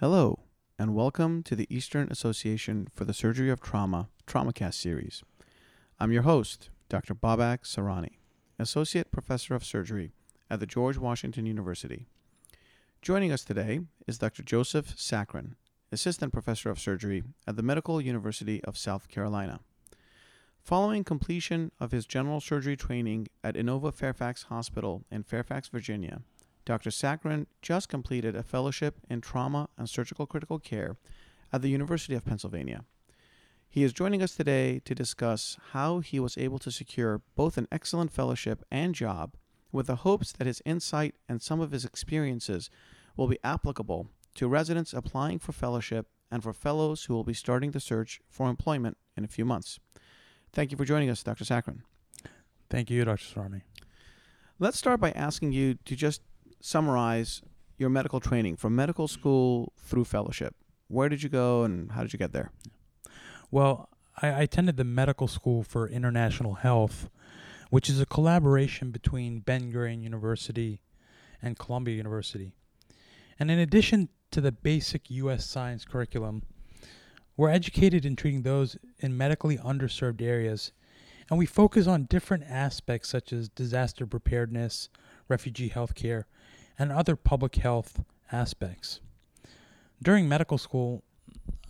Hello, and welcome to the Eastern Association for the Surgery of Trauma TraumaCast series. I'm your host, Dr. Babak Sarani, Associate Professor of Surgery at the George Washington University. Joining us today is Dr. Joseph Sakran, Assistant Professor of Surgery at the Medical University of South Carolina. Following completion of his general surgery training at Inova Fairfax Hospital in Fairfax, Virginia, Dr. Sakran just completed a fellowship in trauma and surgical critical care at the University of Pennsylvania. He is joining us today to discuss how he was able to secure both an excellent fellowship and job with the hopes that his insight and some of his experiences will be applicable to residents applying for fellowship and for fellows who will be starting the search for employment in a few months. Thank you for joining us, Dr. Sakran. Thank you, Dr. Sarani. Let's start by asking you to just summarize your medical training from medical school through fellowship. Where did you go and how did you get there? Well, I, attended the Medical School for International Health, which is a collaboration between Ben Gurion University and Columbia University. And in addition to the basic U.S. science curriculum, we're educated in treating those in medically underserved areas, and we focus on different aspects such as disaster preparedness, refugee health care, and other public health aspects. During medical school,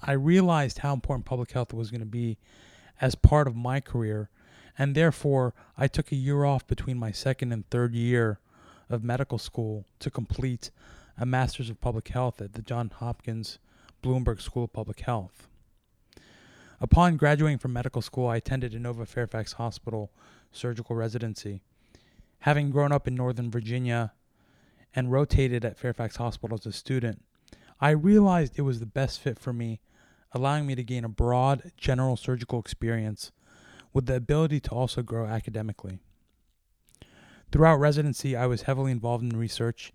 I realized how important public health was going to be as part of my career, and therefore I took a year off between my second and third year of medical school to complete a Master's of Public Health at the Johns Hopkins Bloomberg School of Public Health. Upon graduating from medical school, I attended Inova Fairfax Hospital surgical residency. Having grown up in Northern Virginia and rotated at Fairfax Hospital as a student, I realized it was the best fit for me, allowing me to gain a broad general surgical experience with the ability to also grow academically. Throughout residency, I was heavily involved in research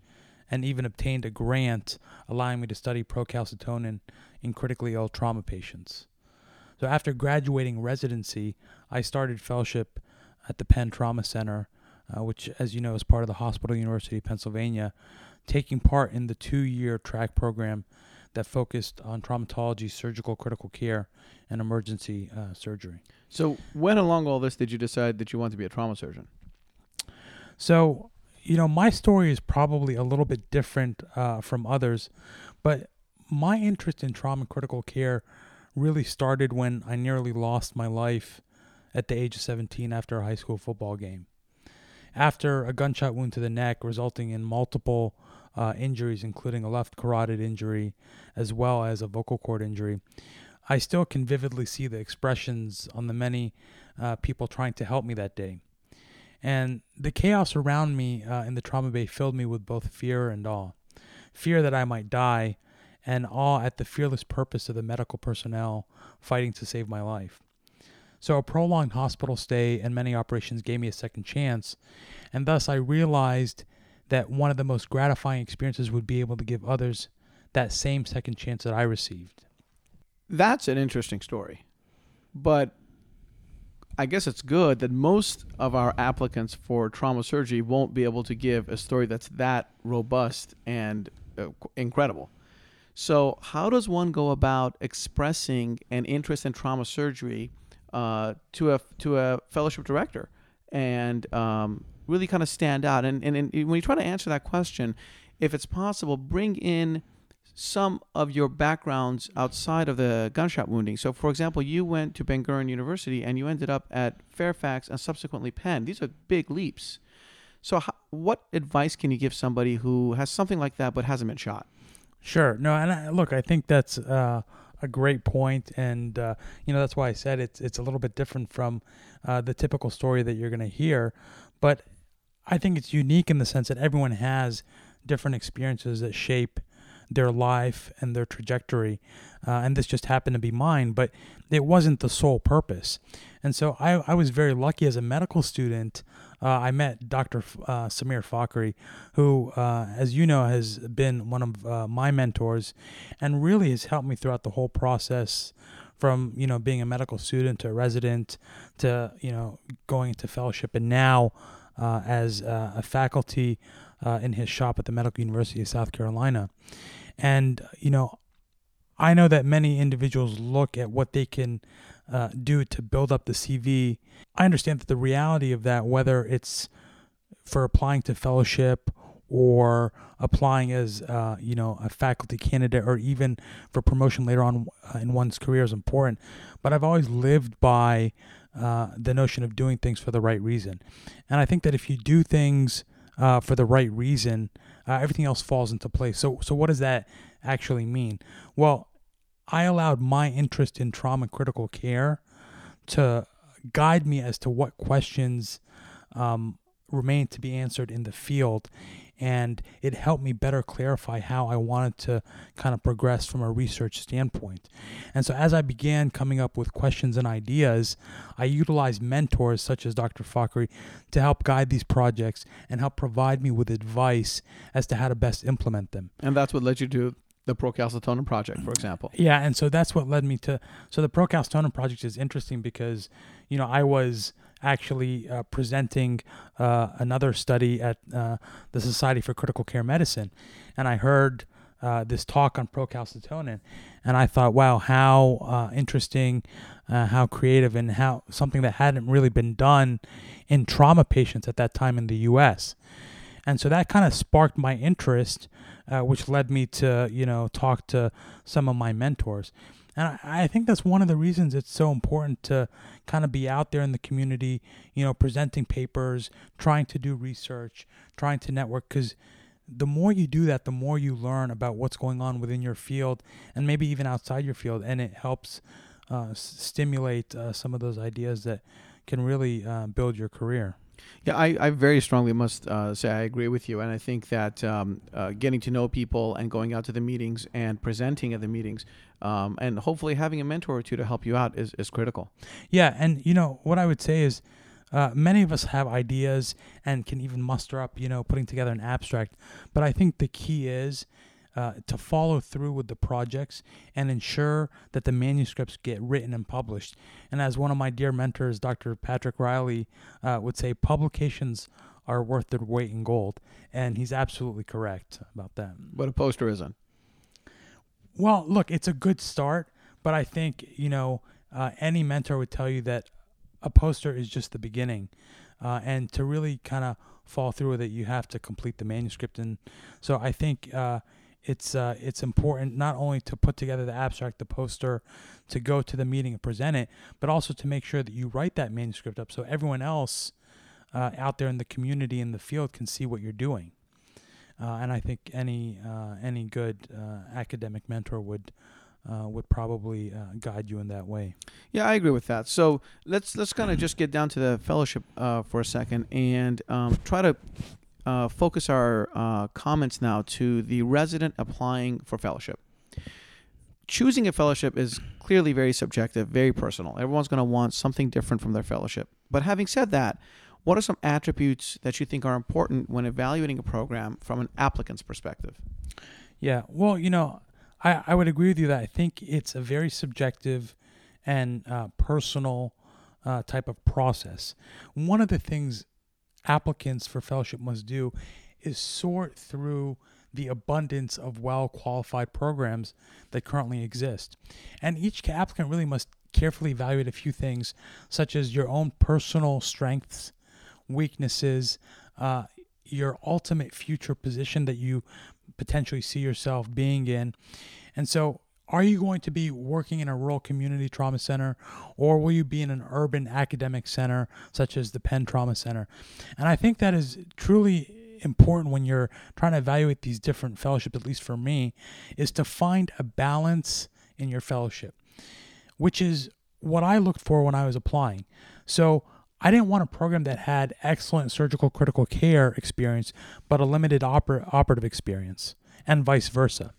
and even obtained a grant allowing me to study procalcitonin in critically ill trauma patients. So after graduating residency, I started fellowship at the Penn Trauma Center, uh, which, as you know, is part of the Hospital University of Pennsylvania, taking part in the two-year track program that focused on traumatology, surgical critical care, and emergency uh, surgery. So, when along all this did you decide that you want to be a trauma surgeon? So, you know, my story is probably a little bit different uh, from others, but my interest in trauma and critical care really started when I nearly lost my life at the age of 17 after a high school football game. After a gunshot wound to the neck, resulting in multiple uh, injuries, including a left carotid injury as well as a vocal cord injury, I still can vividly see the expressions on the many uh, people trying to help me that day. And the chaos around me uh, in the trauma bay filled me with both fear and awe. Fear that I might die, and awe at the fearless purpose of the medical personnel fighting to save my life. So, a prolonged hospital stay and many operations gave me a second chance, and thus I realized that one of the most gratifying experiences would be able to give others that same second chance that I received. That's an interesting story. But I guess it's good that most of our applicants for trauma surgery won't be able to give a story that's that robust and uh, incredible. So, how does one go about expressing an interest in trauma surgery uh, to a to a fellowship director and um, really kind of stand out? And, and, and when you try to answer that question, if it's possible, bring in some of your backgrounds outside of the gunshot wounding. So, for example, you went to Ben Gurion University and you ended up at Fairfax and subsequently Penn. These are big leaps. So, how, what advice can you give somebody who has something like that but hasn't been shot? Sure. No, and I, look, I think that's uh, a great point, and uh, you know that's why I said it's it's a little bit different from uh, the typical story that you're going to hear, but I think it's unique in the sense that everyone has different experiences that shape their life and their trajectory, uh, and this just happened to be mine, but it wasn't the sole purpose, and so I I was very lucky as a medical student uh, I met Dr. F- uh, Samir Fakhri, who, uh, as you know, has been one of uh, my mentors and really has helped me throughout the whole process from, you know, being a medical student to a resident to, you know, going into fellowship and now uh, as a faculty in his shop at the Medical University of South Carolina. And, you know, I know that many individuals look at what they can uh, do to build up the CV. I understand that the reality of that, whether it's for applying to fellowship or applying as uh, you know a faculty candidate or even for promotion later on uh, in one's career is important. But I've always lived by uh, the notion of doing things for the right reason, and I think that if you do things uh, for the right reason, uh, everything else falls into place. So, so what does that actually mean? Well, I allowed my interest in trauma critical care to guide me as to what questions um, remain to be answered in the field and it helped me better clarify how I wanted to kind of progress from a research standpoint. And so, as I began coming up with questions and ideas, I utilized mentors such as Dr. Fakhri to help guide these projects and help provide me with advice as to how to best implement them. And that's what led you to the procalcitonin project, for example. Yeah, and so that's what led me to. So the procalcitonin project is interesting because, you know, I was actually uh, presenting uh, another study at uh, the Society for Critical Care Medicine, and I heard uh, this talk on procalcitonin, and I thought, wow, how uh, interesting, uh, how creative, and how something that hadn't really been done in trauma patients at that time in the U.S. And so that kind of sparked my interest, which led me to you know talk to some of my mentors. And I, I think that's one of the reasons it's so important to kind of be out there in the community, you know, presenting papers, trying to do research, trying to network, because the more you do that, the more you learn about what's going on within your field and maybe even outside your field. And it helps uh, s- stimulate uh, some of those ideas that can really uh, build your career. Yeah, I, I very strongly must uh, say I agree with you, and I think that um, uh, getting to know people and going out to the meetings and presenting at the meetings, um, and hopefully having a mentor or two to help you out is, is critical. Yeah, and you know what I would say is, uh, many of us have ideas and can even muster up, you know, putting together an abstract, but I think the key is uh, to follow through with the projects and ensure that the manuscripts get written and published. And as one of my dear mentors, Dr. Patrick Reilly, uh, would say, publications are worth their weight in gold. And he's absolutely correct about that. But a poster isn't. Well, look, it's a good start, but I think, you know, uh, any mentor would tell you that a poster is just the beginning. Uh, and to really kind of fall through with it, you have to complete the manuscript. And so I think uh, it's uh, it's important not only to put together the abstract, the poster, to go to the meeting and present it, but also to make sure that you write that manuscript up so everyone else uh, out there in the community in the field can see what you're doing. Uh, and I think any uh, any good uh, academic mentor would. Uh, would probably guide you in that way. Yeah, I agree with that. So let's let's kind of just get down to the fellowship for a second and um, try to uh, focus our uh, comments now to the resident applying for fellowship. Choosing a fellowship is clearly very subjective, very personal. Everyone's going to want something different from their fellowship. But having said that, what are some attributes that you think are important when evaluating a program from an applicant's perspective? Yeah, well, you know, I, I would agree with you that I think it's a very subjective and uh, personal uh, type of process. One of the things applicants for fellowship must do is sort through the abundance of well qualified programs that currently exist. And each applicant really must carefully evaluate a few things, such as your own personal strengths, weaknesses, uh, your ultimate future position that you potentially see yourself being in. And so, are you going to be working in a rural community trauma center or will you be in an urban academic center such as the Penn Trauma Center? And I think that is truly important when you're trying to evaluate these different fellowships, at least for me, is to find a balance in your fellowship, which is what I looked for when I was applying. So I didn't want a program that had excellent surgical critical care experience, but a limited oper- operative experience, and vice versa.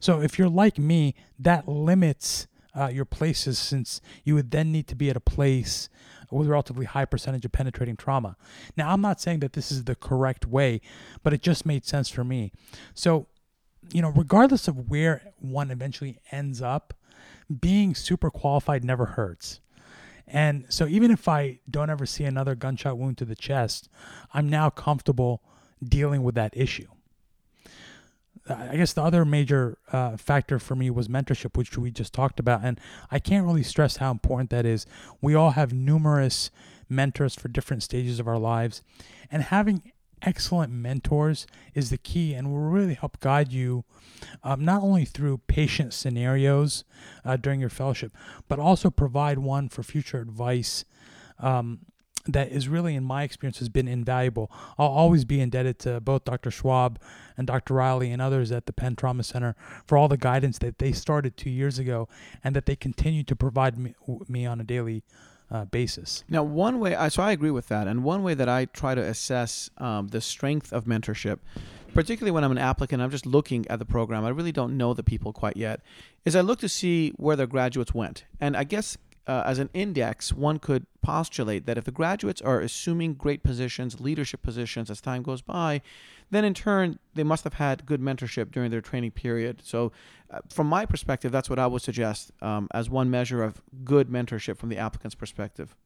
So if you're like me, that limits uh, your places since you would then need to be at a place with a relatively high percentage of penetrating trauma. Now, I'm not saying that this is the correct way, but it just made sense for me. So, you know, regardless of where one eventually ends up, being super qualified never hurts. And so, even if I don't ever see another gunshot wound to the chest, I'm now comfortable dealing with that issue. I guess the other major uh, factor for me was mentorship, which we just talked about. And I can't really stress how important that is. We all have numerous mentors for different stages of our lives. And having excellent mentors is the key and will really help guide you um, not only through patient scenarios uh, during your fellowship, but also provide one for future advice um, that is really, in my experience, has been invaluable. I'll always be indebted to both Dr. Schwab and Dr. Reilly and others at the Penn Trauma Center for all the guidance that they started two years ago and that they continue to provide me, me on a daily uh, basis. Now, one way, I, so I agree with that, and one way that I try to assess um, the strength of mentorship, particularly when I'm an applicant, I'm just looking at the program. I really don't know the people quite yet. Is I look to see where their graduates went, and I guess uh, as an index, one could postulate that if the graduates are assuming great positions, leadership positions as time goes by, then in turn, they must have had good mentorship during their training period. So, uh, from my perspective, that's what I would suggest um, as one measure of good mentorship from the applicant's perspective.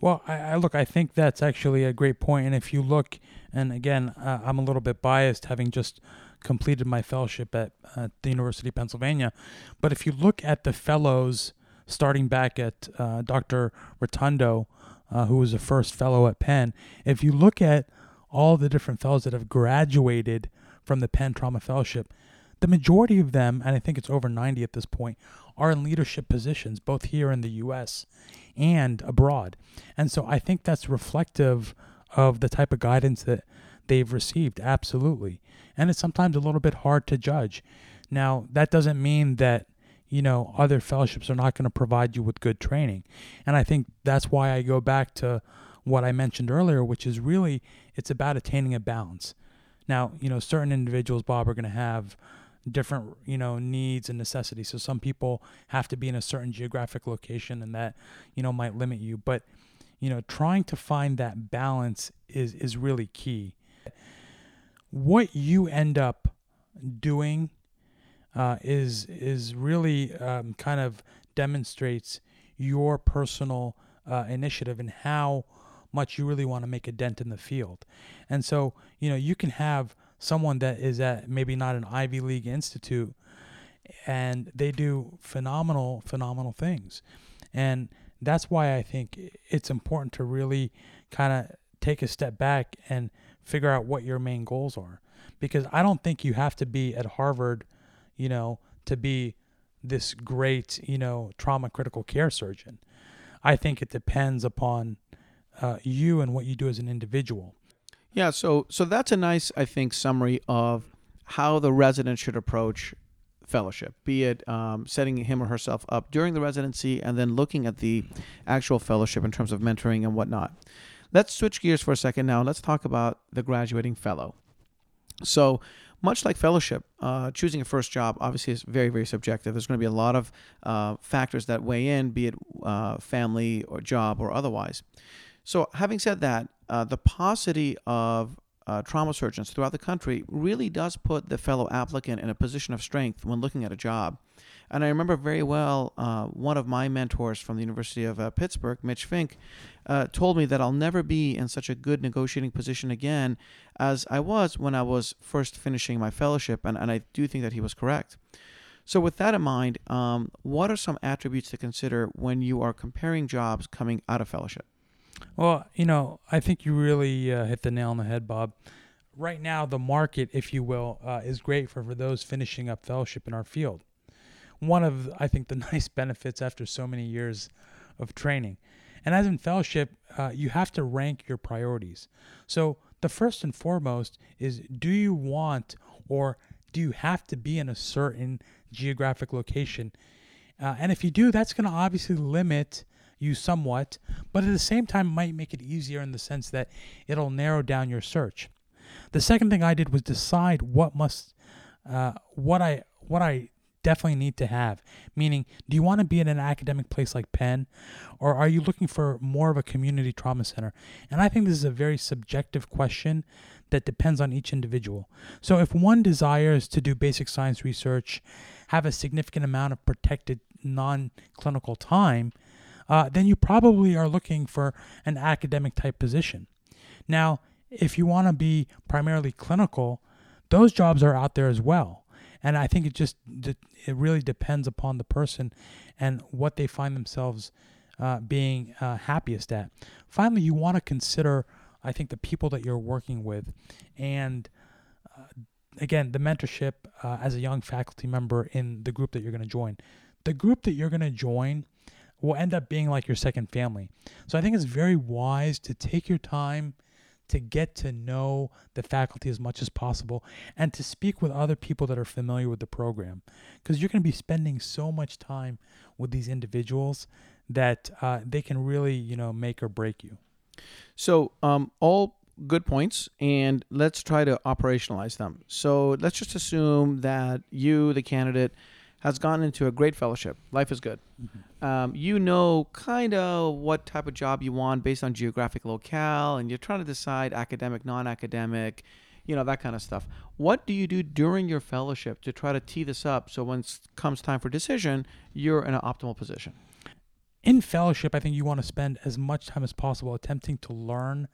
Well, I, I, look, I think that's actually a great point. And if you look, and again, uh, I'm a little bit biased having just completed my fellowship at the University of Pennsylvania, but if you look at the fellows starting back at uh, Dr. Rotondo, uh, who was the first fellow at Penn, if you look at all the different fellows that have graduated from the Penn Trauma Fellowship, the majority of them, and I think it's over 90 at this point, are in leadership positions, both here in the U.S. and abroad. And so I think that's reflective of the type of guidance that they've received, absolutely. And it's sometimes a little bit hard to judge. Now, that doesn't mean that you know, other fellowships are not going to provide you with good training. And I think that's why I go back to what I mentioned earlier, which is really it's about attaining a balance. Now, you know, certain individuals, Bob, are going to have different, you know, needs and necessities. So some people have to be in a certain geographic location and that, you know, might limit you. But, you know, trying to find that balance is is really key. What you end up doing uh, is is really um, kind of demonstrates your personal uh, initiative and how much you really want to make a dent in the field. And so, you know, you can have someone that is at maybe not an Ivy League institute and they do phenomenal, phenomenal things. And that's why I think it's important to really kind of take a step back and figure out what your main goals are. Because I don't think you have to be at Harvard you know, to be this great, you know, trauma critical care surgeon. I think it depends upon uh, you and what you do as an individual. Yeah, so so that's a nice, I think, summary of how the resident should approach fellowship, be it um, setting him or herself up during the residency and then looking at the actual fellowship in terms of mentoring and whatnot. Let's switch gears for a second now. Let's talk about the graduating fellow. So, much like fellowship, uh, choosing a first job obviously is very, very subjective. There's going to be a lot of uh, factors that weigh in, be it uh, family or job or otherwise. So, having said that, uh, the paucity of uh, trauma surgeons throughout the country really does put the fellow applicant in a position of strength when looking at a job. And I remember very well uh, one of my mentors from the University of uh, Pittsburgh, Mitch Fink, uh, told me that I'll never be in such a good negotiating position again as I was when I was first finishing my fellowship. And, and I do think that he was correct. So, with that in mind, um, what are some attributes to consider when you are comparing jobs coming out of fellowship? Well, you know, I think you really uh, hit the nail on the head, Bob. Right now, the market, if you will, uh, is great for, for those finishing up fellowship in our field. One of, I think, the nice benefits after so many years of training. And as in fellowship, uh, you have to rank your priorities. So, the first and foremost is do you want or do you have to be in a certain geographic location? Uh, and if you do, that's going to obviously limit you somewhat, but at the same time might make it easier in the sense that it'll narrow down your search. The second thing I did was decide what must uh, what I what I definitely need to have. Meaning, do you want to be in an academic place like Penn, or are you looking for more of a community trauma center? And I think this is a very subjective question that depends on each individual. So, if one desires to do basic science research, have a significant amount of protected non clinical time, uh, then you probably are looking for an academic type position. Now, if you want to be primarily clinical, those jobs are out there as well. And I think it just it really depends upon the person and what they find themselves uh, being uh, happiest at. Finally, you want to consider, I think, the people that you're working with, and uh, again, the mentorship uh, as a young faculty member in the group that you're going to join. The group that you're going to join will end up being like your second family. So I think it's very wise to take your time to get to know the faculty as much as possible and to speak with other people that are familiar with the program because you're going to be spending so much time with these individuals that uh, they can really you know make or break you So, um, all good points, and let's try to operationalize them. So, let's just assume that you, the candidate, has gone into a great fellowship. Life is good. Um, you know kind of what type of job you want based on geographic locale, and you're trying to decide academic, non academic, you know, that kind of stuff. What do you do during your fellowship to try to tee this up so when it comes time for decision, you're in an optimal position? in fellowship, I think you want to spend as much time as possible attempting to learn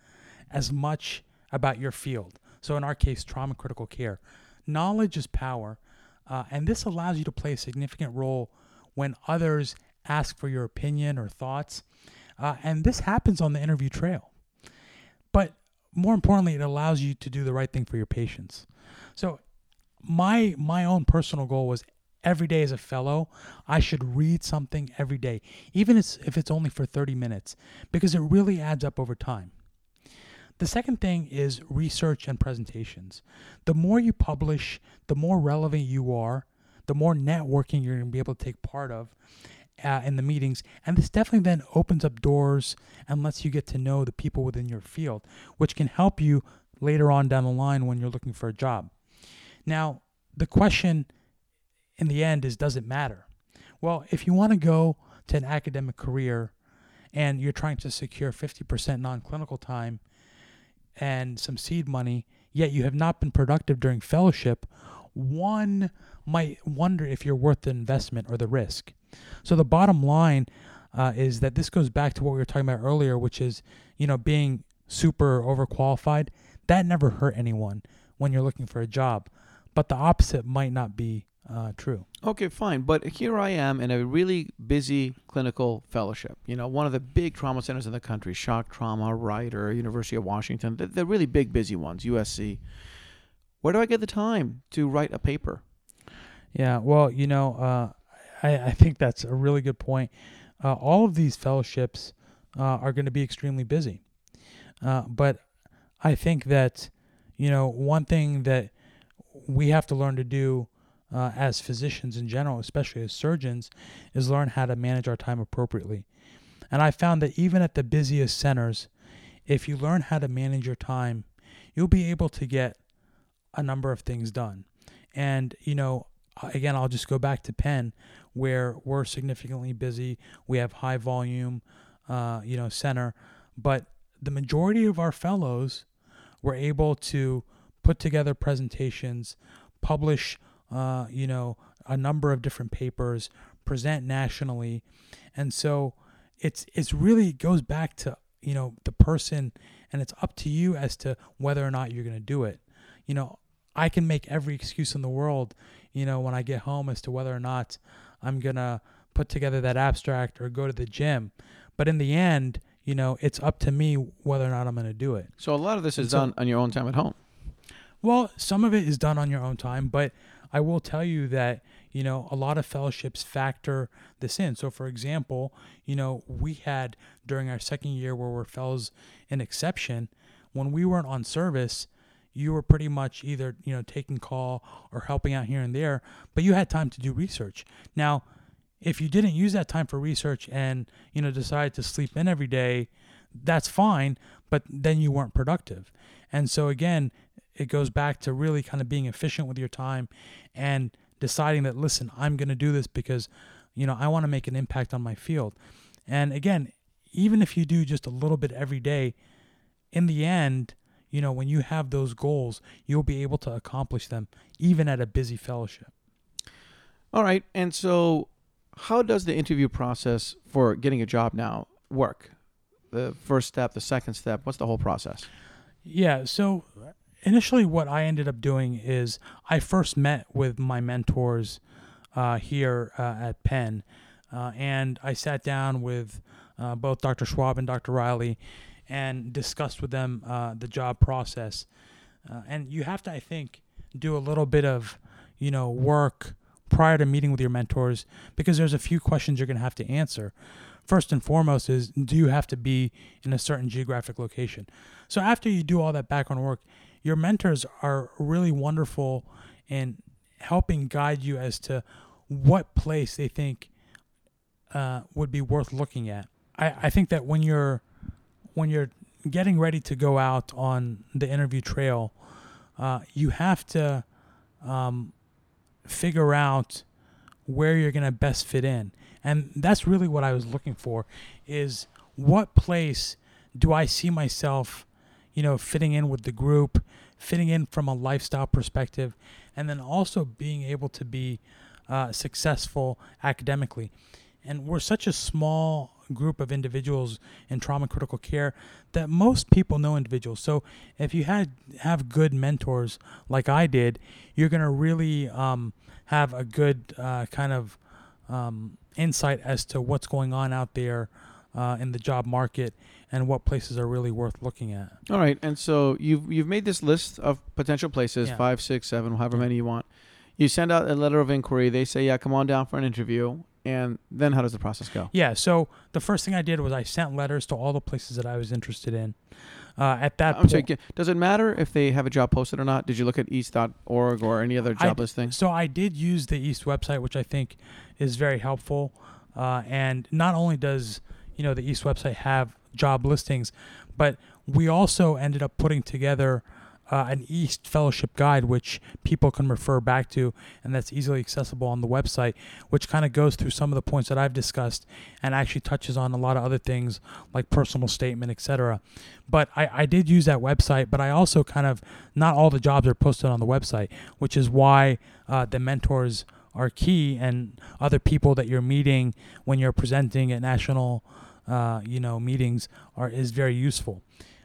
as much about your field. So, in our case, trauma critical care. Knowledge is power, uh, and this allows you to play a significant role when others ask for your opinion or thoughts. Uh, and this happens on the interview trail. But more importantly, it allows you to do the right thing for your patients. So, my my own personal goal was every day as a fellow, I should read something every day, even if it's only for 30 minutes, because it really adds up over time. The second thing is research and presentations. The more you publish, the more relevant you are, the more networking you're going to be able to take part of uh, in the meetings. And this definitely then opens up doors and lets you get to know the people within your field, which can help you later on down the line when you're looking for a job. Now, the question in the end is does it matter? Well, if you want to go to an academic career and you're trying to secure 50% non clinical time and some seed money, yet you have not been productive during fellowship, one might wonder if you're worth the investment or the risk. So the bottom line uh, is that this goes back to what we were talking about earlier, which is, you know, being super overqualified. That never hurt anyone when you're looking for a job. But the opposite might not be uh, true. Okay, fine. But here I am in a really busy clinical fellowship. You know, one of the big trauma centers in the country, Shock Trauma, Ryder, University of Washington, the, the really big, busy ones, USC. Where do I get the time to write a paper? Yeah, well, you know, uh, I, I think that's a really good point. Uh, all of these fellowships uh, are going to be extremely busy. Uh, but I think that, you know, one thing that we have to learn to do uh, as physicians in general, especially as surgeons, is learn how to manage our time appropriately. And I found that even at the busiest centers, if you learn how to manage your time, you'll be able to get a number of things done. And, you know, again, I'll just go back to Penn, where we're significantly busy. We have high volume, uh, you know, center, but the majority of our fellows were able to put together presentations, publish uh, you know, a number of different papers, present nationally, and so it's it's really goes back to you know the person, and it's up to you as to whether or not you're going to do it. You know, I can make every excuse in the world, you know, when I get home as to whether or not I'm gonna put together that abstract or go to the gym, but in the end, you know, it's up to me whether or not I'm going to do it. So a lot of this is so- done on your own time at home. Well, some of it is done on your own time, but I will tell you that, you know, a lot of fellowships factor this in. So, for example, you know, we had during our second year where we're fellows in exception, when we weren't on service, you were pretty much either, you know, taking call or helping out here and there, but you had time to do research. Now, if you didn't use that time for research and, you know, decided to sleep in every day, that's fine, but then you weren't productive. And so again, it goes back to really kind of being efficient with your time and deciding that listen i'm going to do this because you know i want to make an impact on my field and again even if you do just a little bit every day in the end you know when you have those goals you'll be able to accomplish them even at a busy fellowship All right. And so, how does the interview process for getting a job now work? The first step, the second step, what's the whole process? yeah so initially, what I ended up doing is I first met with my mentors uh, here uh, at Penn, uh, and I sat down with uh, both Dr. Schwab and Dr. Reilly and discussed with them uh, the job process. Uh, and you have to, I think, do a little bit of, you know, work prior to meeting with your mentors because there's a few questions you're going to have to answer. First and foremost is do you have to be in a certain geographic location? So after you do all that background work, your mentors are really wonderful in helping guide you as to what place they think uh, would be worth looking at. I, I think that when you're when you're getting ready to go out on the interview trail, uh, you have to um, figure out where you're to best fit in, and that's really what I was looking for. Is what place do I see myself, you know, fitting in with the group, fitting in from a lifestyle perspective, and then also being able to be uh, successful academically. And we're such a small group of individuals in trauma critical care that most people know individuals. So if you had have good mentors like I did, you're to really um, have a good uh, kind of um, insight as to what's going on out there uh, in the job market and what places are really worth looking at. All right, and so you've you've made this list of potential places Yeah. five, six, seven, however Yeah. many you want. You send out a letter of inquiry. They say, "Yeah, come on down for an interview." And then how does the process go? Yeah, so the first thing I did was I sent letters to all the places that I was interested in. Uh, at that I'm point, sorry. Does it matter if they have a job posted or not? Did you look at east.org or any other I job d- listings? So I did use the East website, which I think is very helpful. Uh, and not only does you know the East website have job listings, but we also ended up putting together uh, an East Fellowship guide, which people can refer back to, and that's easily accessible on the website, which kind of goes through some of the points that I've discussed and actually touches on a lot of other things like personal statement, etc. But I, I did use that website, but I also kind of not all the jobs are posted on the website, which is why uh, the mentors are key and other people that you're meeting when you're presenting at national uh, you know meetings are is very useful.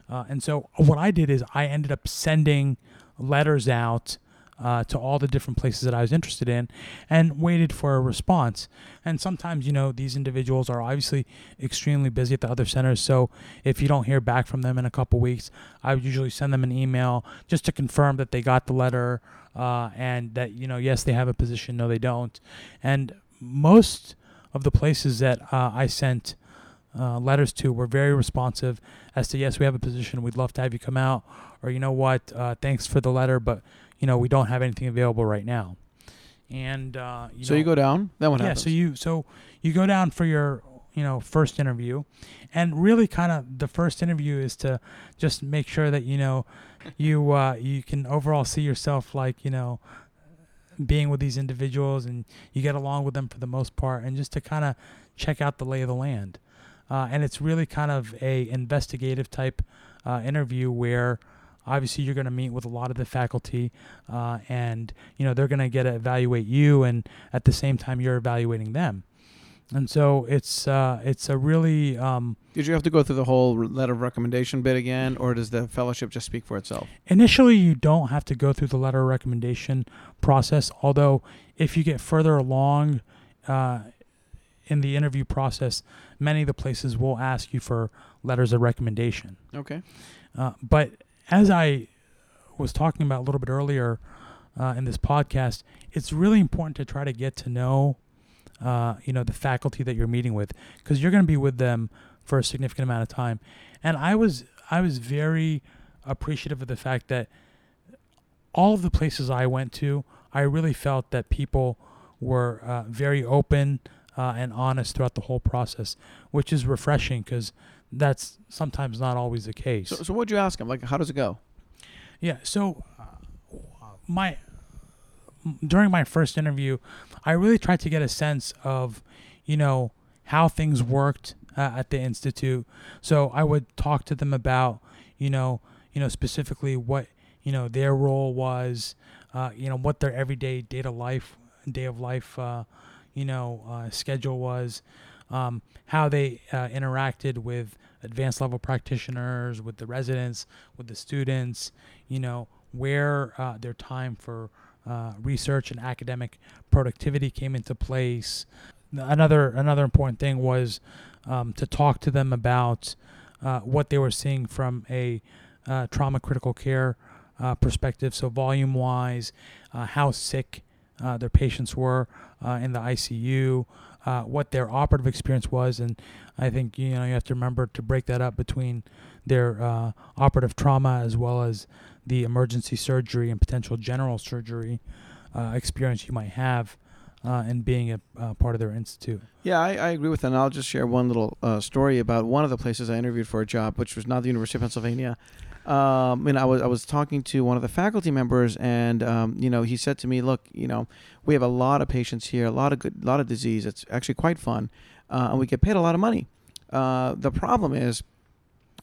Uh, and so what i did is i ended up sending letters out uh, to all the different places that i was interested in and waited for a response. And sometimes you know these individuals are obviously extremely busy at the other centers. So if you don't hear back from them in a couple weeks i would usually send them an email just to confirm that they got the letter uh, and that you know yes they have a position no they don't. And most of the places that uh, i sent uh, letters to were very responsive as to yes we have a position. We'd love to have you come out. Or you know what? Uh, thanks for the letter but you know we don't have anything available right now. And uh, you so know, you go down. Then what yeah happens? so you so you go down for your you know first interview. And really kind of the first interview is to just make sure that you know you uh, you can overall see yourself like you know being with these individuals and you get along with them for the most part and just to kind of check out the lay of the land uh, and it's really kind of a investigative type uh, interview where obviously you're going to meet with a lot of the faculty uh, and you know they're going to get to evaluate you and at the same time you're evaluating them and so it's uh, it's a really um, Did you have to go through the whole letter of recommendation bit again, or does the fellowship just speak for itself? initially you don't have to go through the letter of recommendation process although if you get further along uh, in the interview process many of the places will ask you for letters of recommendation Okay. uh, but as i was talking about a little bit earlier uh, in this podcast it's really important to try to get to know uh, you know the faculty that you're meeting with because you're going to be with them for a significant amount of time and i was i was very appreciative of the fact that all of the places i went to i really felt that people were uh, very open uh, and honest throughout the whole process which is refreshing because that's sometimes not always the case So, so what'd you ask him? Like, how does it go? yeah. So uh, my during my first interview, I really tried to get a sense of, you know, how things worked uh, at the institute. So I would talk to them about, you know, you know specifically what you know their role was, uh, you know, what their everyday day to life, day of life, uh, you know, uh, schedule was, um, how they uh, interacted with advanced level practitioners, with the residents, with the students, you know, where uh, their time for uh, research and academic productivity came into place. Another another important thing was um, to talk to them about uh, what they were seeing from a uh, trauma critical care perspective. So volume wise, how sick uh, their patients were uh, in the ICU, what their operative experience was, and I think you know you have to remember to break that up between their operative trauma as well as the emergency surgery and potential general surgery experience you might have uh, and being a uh, part of their institute. Yeah, I, I, agree with that. And I'll just share one little uh, story about one of the places I interviewed for a job, which was not the University of Pennsylvania. Um, and I was I was talking to one of the faculty members, and um, you know he said to me, "Look, you know, we have a lot of patients here, a lot of good, lot of disease. It's actually quite fun, uh, and we get paid a lot of money. Uh, the problem is,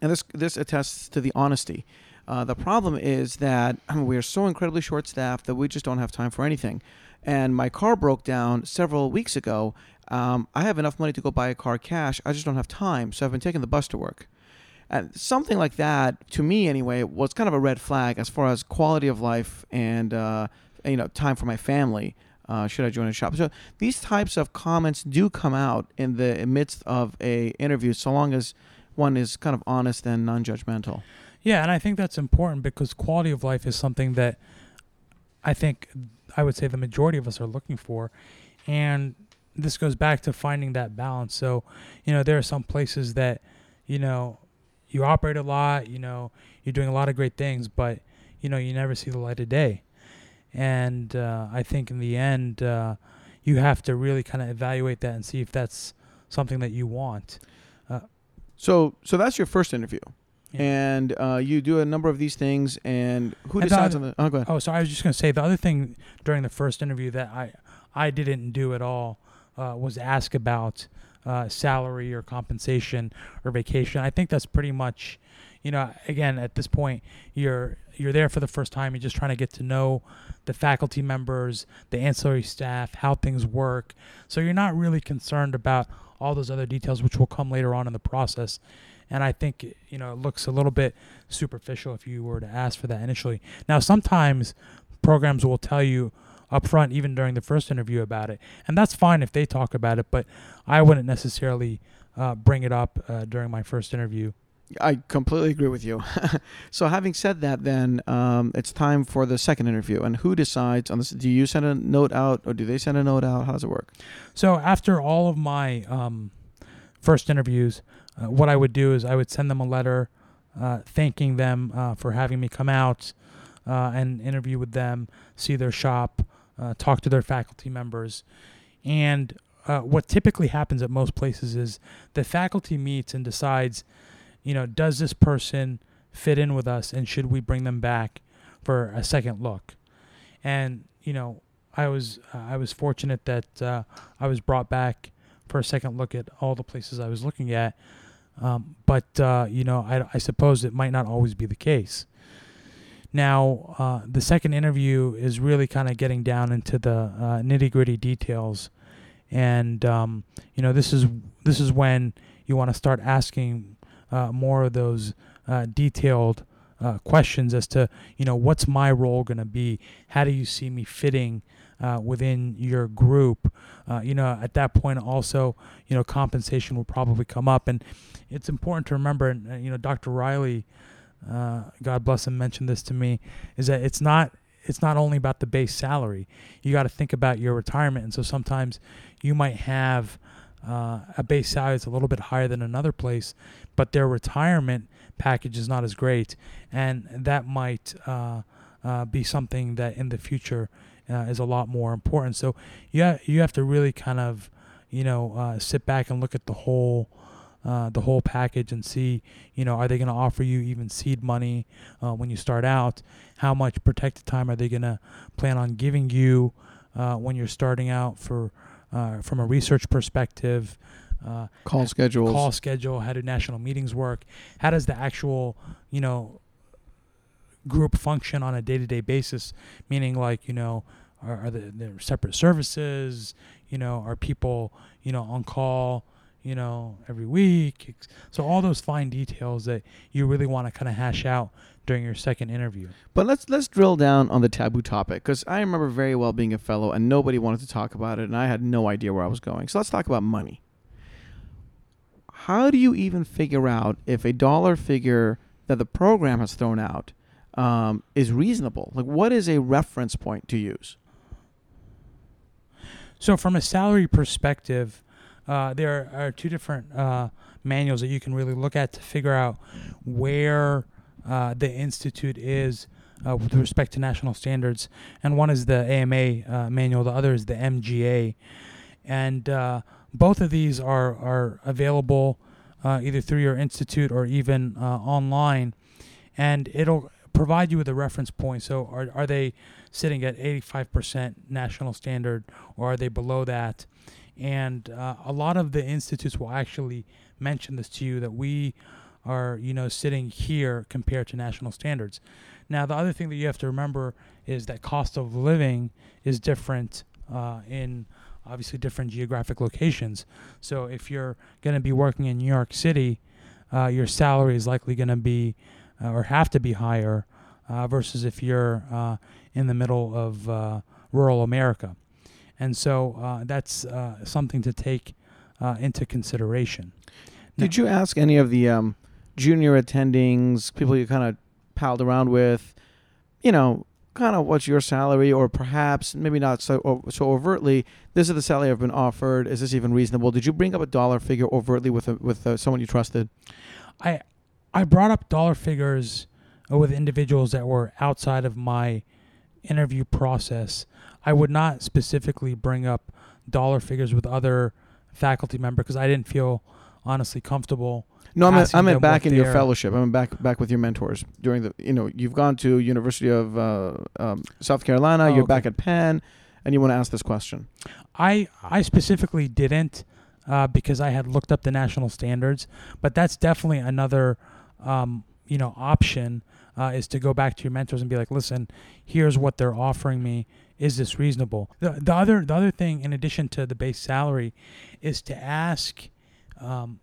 and this this attests to the honesty." Uh, the problem is that I mean, we are so incredibly short staffed that we just don't have time for anything and my car broke down several weeks ago. Um, I have enough money to go buy a car cash. I just don't have time, so I've been taking the bus to work. And something like that, to me anyway, was kind of a red flag as far as quality of life and uh, you know time for my family. Uh, should I join a shop? So these types of comments do come out in the midst of a interview, so long as one is kind of honest and non-judgmental. Yeah, and I think that's important because quality of life is something that I think I would say the majority of us are looking for. And this goes back to finding that balance. So, you know, there are some places that, you know, you operate a lot, you know, you're doing a lot of great things, but, you know, you never see the light of day. And uh, I think in the end, uh, you have to really kind of evaluate that and see if that's something that you want. Uh, so, so that's your first interview. Yeah. And uh, you do a number of these things, and who and decides other, on the? Oh, go ahead. Oh, so I was just going to say the other thing during the first interview that I I didn't do at all uh, was ask about uh, salary or compensation or vacation. I think that's pretty much, you know, again at this point you're you're there for the first time. You're just trying to get to know the faculty members, the ancillary staff, how things work. So you're not really concerned about all those other details, which will come later on in the process and I think you know it looks a little bit superficial if you were to ask for that initially. Now, sometimes programs will tell you up front, even during the first interview, about it, and that's fine if they talk about it. But I wouldn't necessarily uh, bring it up uh, during my first interview. I completely agree with you. so, having said that, then um, it's time for the second interview. And who decides on this? Do you send a note out, or do they send a note out? How does it work? So, after all of my um, first interviews, uh, what I would do is I would send them a letter uh, thanking them uh, for having me come out uh, and interview with them, see their shop, uh, talk to their faculty members. And uh, what typically happens at most places is the faculty meets and decides, you know, does this person fit in with us and should we bring them back for a second look? And, you know, I was I was fortunate that I was brought back for a second look at all the places I was looking at. Um, but uh, you know, I, I, suppose it might not always be the case. Now, uh, the second interview is really kind of getting down into the uh, nitty gritty details, and um, you know, this is this is when you want to start asking uh, more of those uh, detailed uh, questions as to you know what's my role going to be, how do you see me fitting uh, within your group. You know, at that point, also, you know, compensation will probably come up, and it's important to remember. And you know, Dr. Reilly, uh, God bless him, mentioned this to me, is that it's not it's not only about the base salary. You got to think about your retirement, and so sometimes you might have uh, a base salary that's a little bit higher than another place, but their retirement package is not as great, and that might uh, uh, be something that in the future uh, is a lot more important. So yeah, you have to really kind of you know sit back and look at the whole. Uh, the whole package and see, you know, are they going to offer you even seed money uh, when you start out? How much protected time are they going to plan on giving you uh, when you're starting out for uh, from a research perspective? Uh, call schedules. Call schedule. How do national meetings work? How does the actual, you know, group function on a day-to-day basis? Meaning, like, you know, are, are there, there separate services? You know, are people you know on call? You know, every week. So all those fine details that you really want to kind of hash out during your second interview. But let's let's drill down on the taboo topic because I remember very well being a fellow and nobody wanted to talk about it, and I had no idea where I was going. So let's talk about money. How do you even figure out if a dollar figure that the program has thrown out um, is reasonable? Like, what is a reference point to use? So from a salary perspective, uh, there are two different uh, manuals that you can really look at to figure out where uh, the institute is uh, with respect to national standards. And one is the AMA uh, manual, the other is the MGA, and uh, both of these are are available either through your institute or even online, and it'll provide you with a reference point. So are are they sitting at 85% national standard or are they below that? And uh, a lot of the institutes will actually mention this to you that we are, you know, sitting here compared to national standards. Now, the other thing that you have to remember is that cost of living is different uh, in obviously different geographic locations. So if you're going to be working in New York City, uh, your salary is likely going to be uh, or have to be higher uh, versus if you're uh, in the middle of rural America. And so uh, that's uh, something to take uh, into consideration. Did you ask any of the um, junior attendings, people you kind of palled around with, you know, kind of what's your salary, or perhaps maybe not so so overtly, this is the salary I've been offered. Is this even reasonable? Did you bring up a dollar figure overtly with a, with uh, someone you trusted? I I brought up dollar figures uh, with individuals that were outside of my interview process. I would not specifically bring up dollar figures with other faculty members because I didn't feel honestly comfortable. No, I'm Asking I meant them back in your fellowship. I'm back back with your mentors during the. You know, you've gone to University of uh, um, South Carolina. Oh, you're okay. back at Penn, and you want to ask this question. I I specifically didn't uh, because I had looked up the national standards, but that's definitely another um, you know option uh, is to go back to your mentors and be like, listen, here's what they're offering me. Is this reasonable? The, the other the other thing, in addition to the base salary, is to ask um,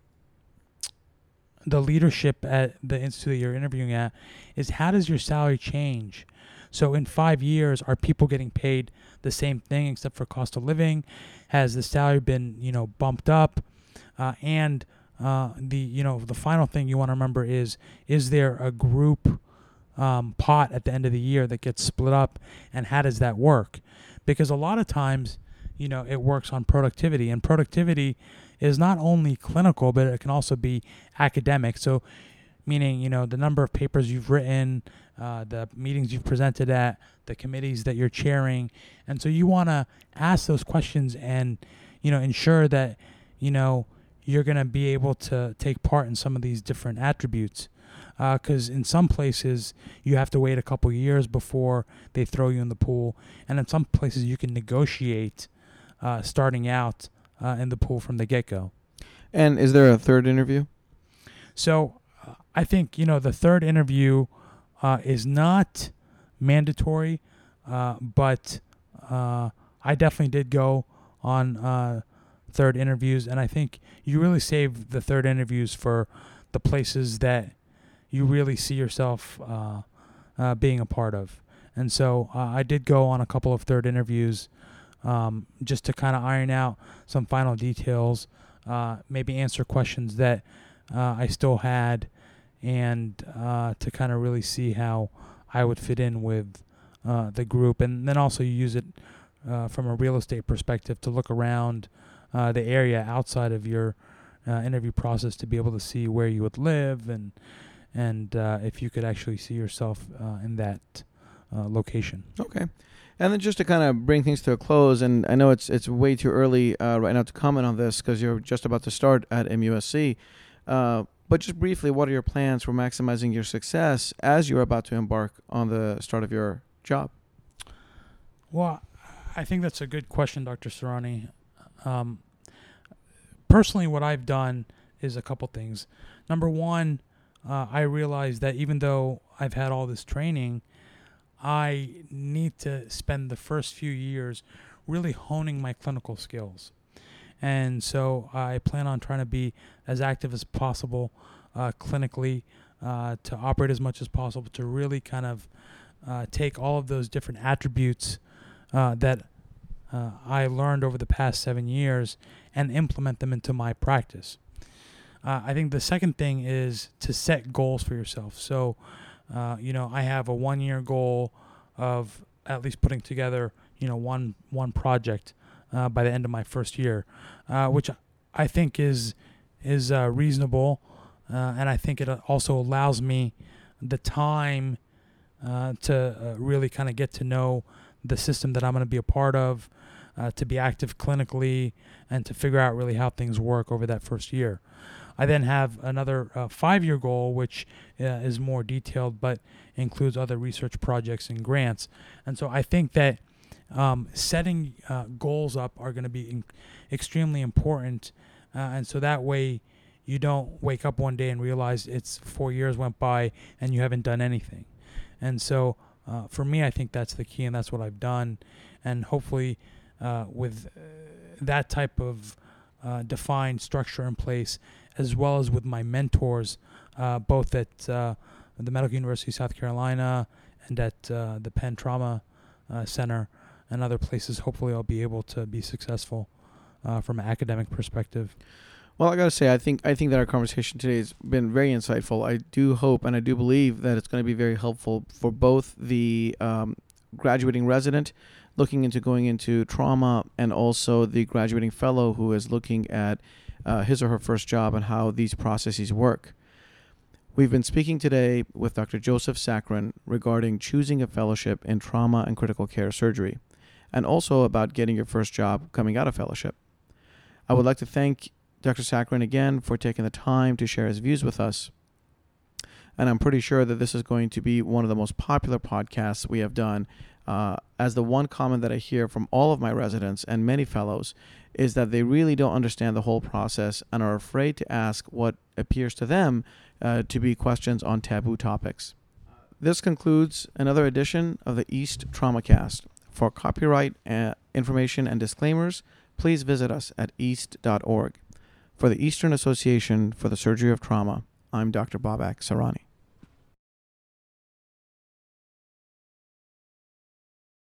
the leadership at the institute you're interviewing at is how does your salary change? So in five years, are people getting paid the same thing except for cost of living? Has the salary been you know bumped up? Uh, and uh, the you know the final thing you want to remember is is there a group um, pot at the end of the year that gets split up, and how does that work? Because a lot of times, you know, it works on productivity, and productivity is not only clinical, but it can also be academic. So, meaning you know the number of papers you've written, uh, the meetings you've presented at, the committees that you're chairing, and so you want to ask those questions and you know ensure that you know you're going to be able to take part in some of these different attributes because in some places you have to wait a couple years before they throw you in the pool. And in some places you can negotiate uh, starting out uh, in the pool from the get-go. And is there a third interview? so uh, I think you know the third interview uh, is not mandatory, uh, but uh, I definitely did go on uh, third interviews, and I think you really save the third interviews for the places that you really see yourself uh, uh, being a part of. And so uh, I did go on a couple of third interviews um, just to kind of iron out some final details, uh, maybe answer questions that uh, I still had, and uh, to kind of really see how I would fit in with the group. And then also you use it from a real estate perspective to look around the area outside of your interview process to be able to see where you would live and and uh, if you could actually see yourself uh, in that uh, location. Okay. And then just to kind of bring things to a close, and I know it's it's way too early uh, right now to comment on this because you're just about to start at MUSC. Uh, but just briefly, what are your plans for maximizing your success as you're about to embark on the start of your job? Well, I think that's a good question, Dr. Sarani. Um, personally, what I've done is a couple things. Number one, uh, I realized that even though I've had all this training, I need to spend the first few years really honing my clinical skills. and so I plan on trying to be as active as possible uh, clinically uh, to operate as much as possible to really kind of uh, take all of those different attributes uh, that uh, I learned over the past seven years and implement them into my practice. Uh, I think the second thing is to set goals for yourself. So, uh, you know, I have a one-year goal of at least putting together, you know, one one project uh, by the end of my first year, uh, which I think is is uh, reasonable, uh, and I think it also allows me the time to really kind of get to know the system that I'm going to be a part of, to be active clinically, and to figure out really how things work over that first year. I then have another uh, five year goal, which uh, is more detailed but includes other research projects and grants. And so I think that um, setting uh, goals up are going to be in- extremely important. Uh, and so that way you don't wake up one day and realize it's four years went by and you haven't done anything. And so uh, for me, I think that's the key, and that's what I've done. And hopefully, uh, with that type of defined structure in place, as well as with my mentors, uh, both at uh, the Medical University of South Carolina and at uh, the Penn Trauma uh, Center and other places. Hopefully, I'll be able to be successful from an academic perspective. Well, I got to say, I think I think that our conversation today has been very insightful. I do hope and I do believe that it's going to be very helpful for both the um, graduating resident looking into going into trauma and also the graduating fellow who is looking at uh, his or her first job and how these processes work. We've been speaking today with Dr. Joseph Sakran regarding choosing a fellowship in trauma and critical care surgery, and also about getting your first job coming out of fellowship. I would like to thank Dr. Sakran again for taking the time to share his views with us. And I'm pretty sure that this is going to be one of the most popular podcasts we have done. Uh, as the one comment that I hear from all of my residents and many fellows is that they really don't understand the whole process and are afraid to ask what appears to them uh, to be questions on taboo topics. This concludes another edition of the East TraumaCast. For copyright uh, information and disclaimers, please visit us at east.org. For the Eastern Association for the Surgery of Trauma, I'm Dr. Babak Sarani.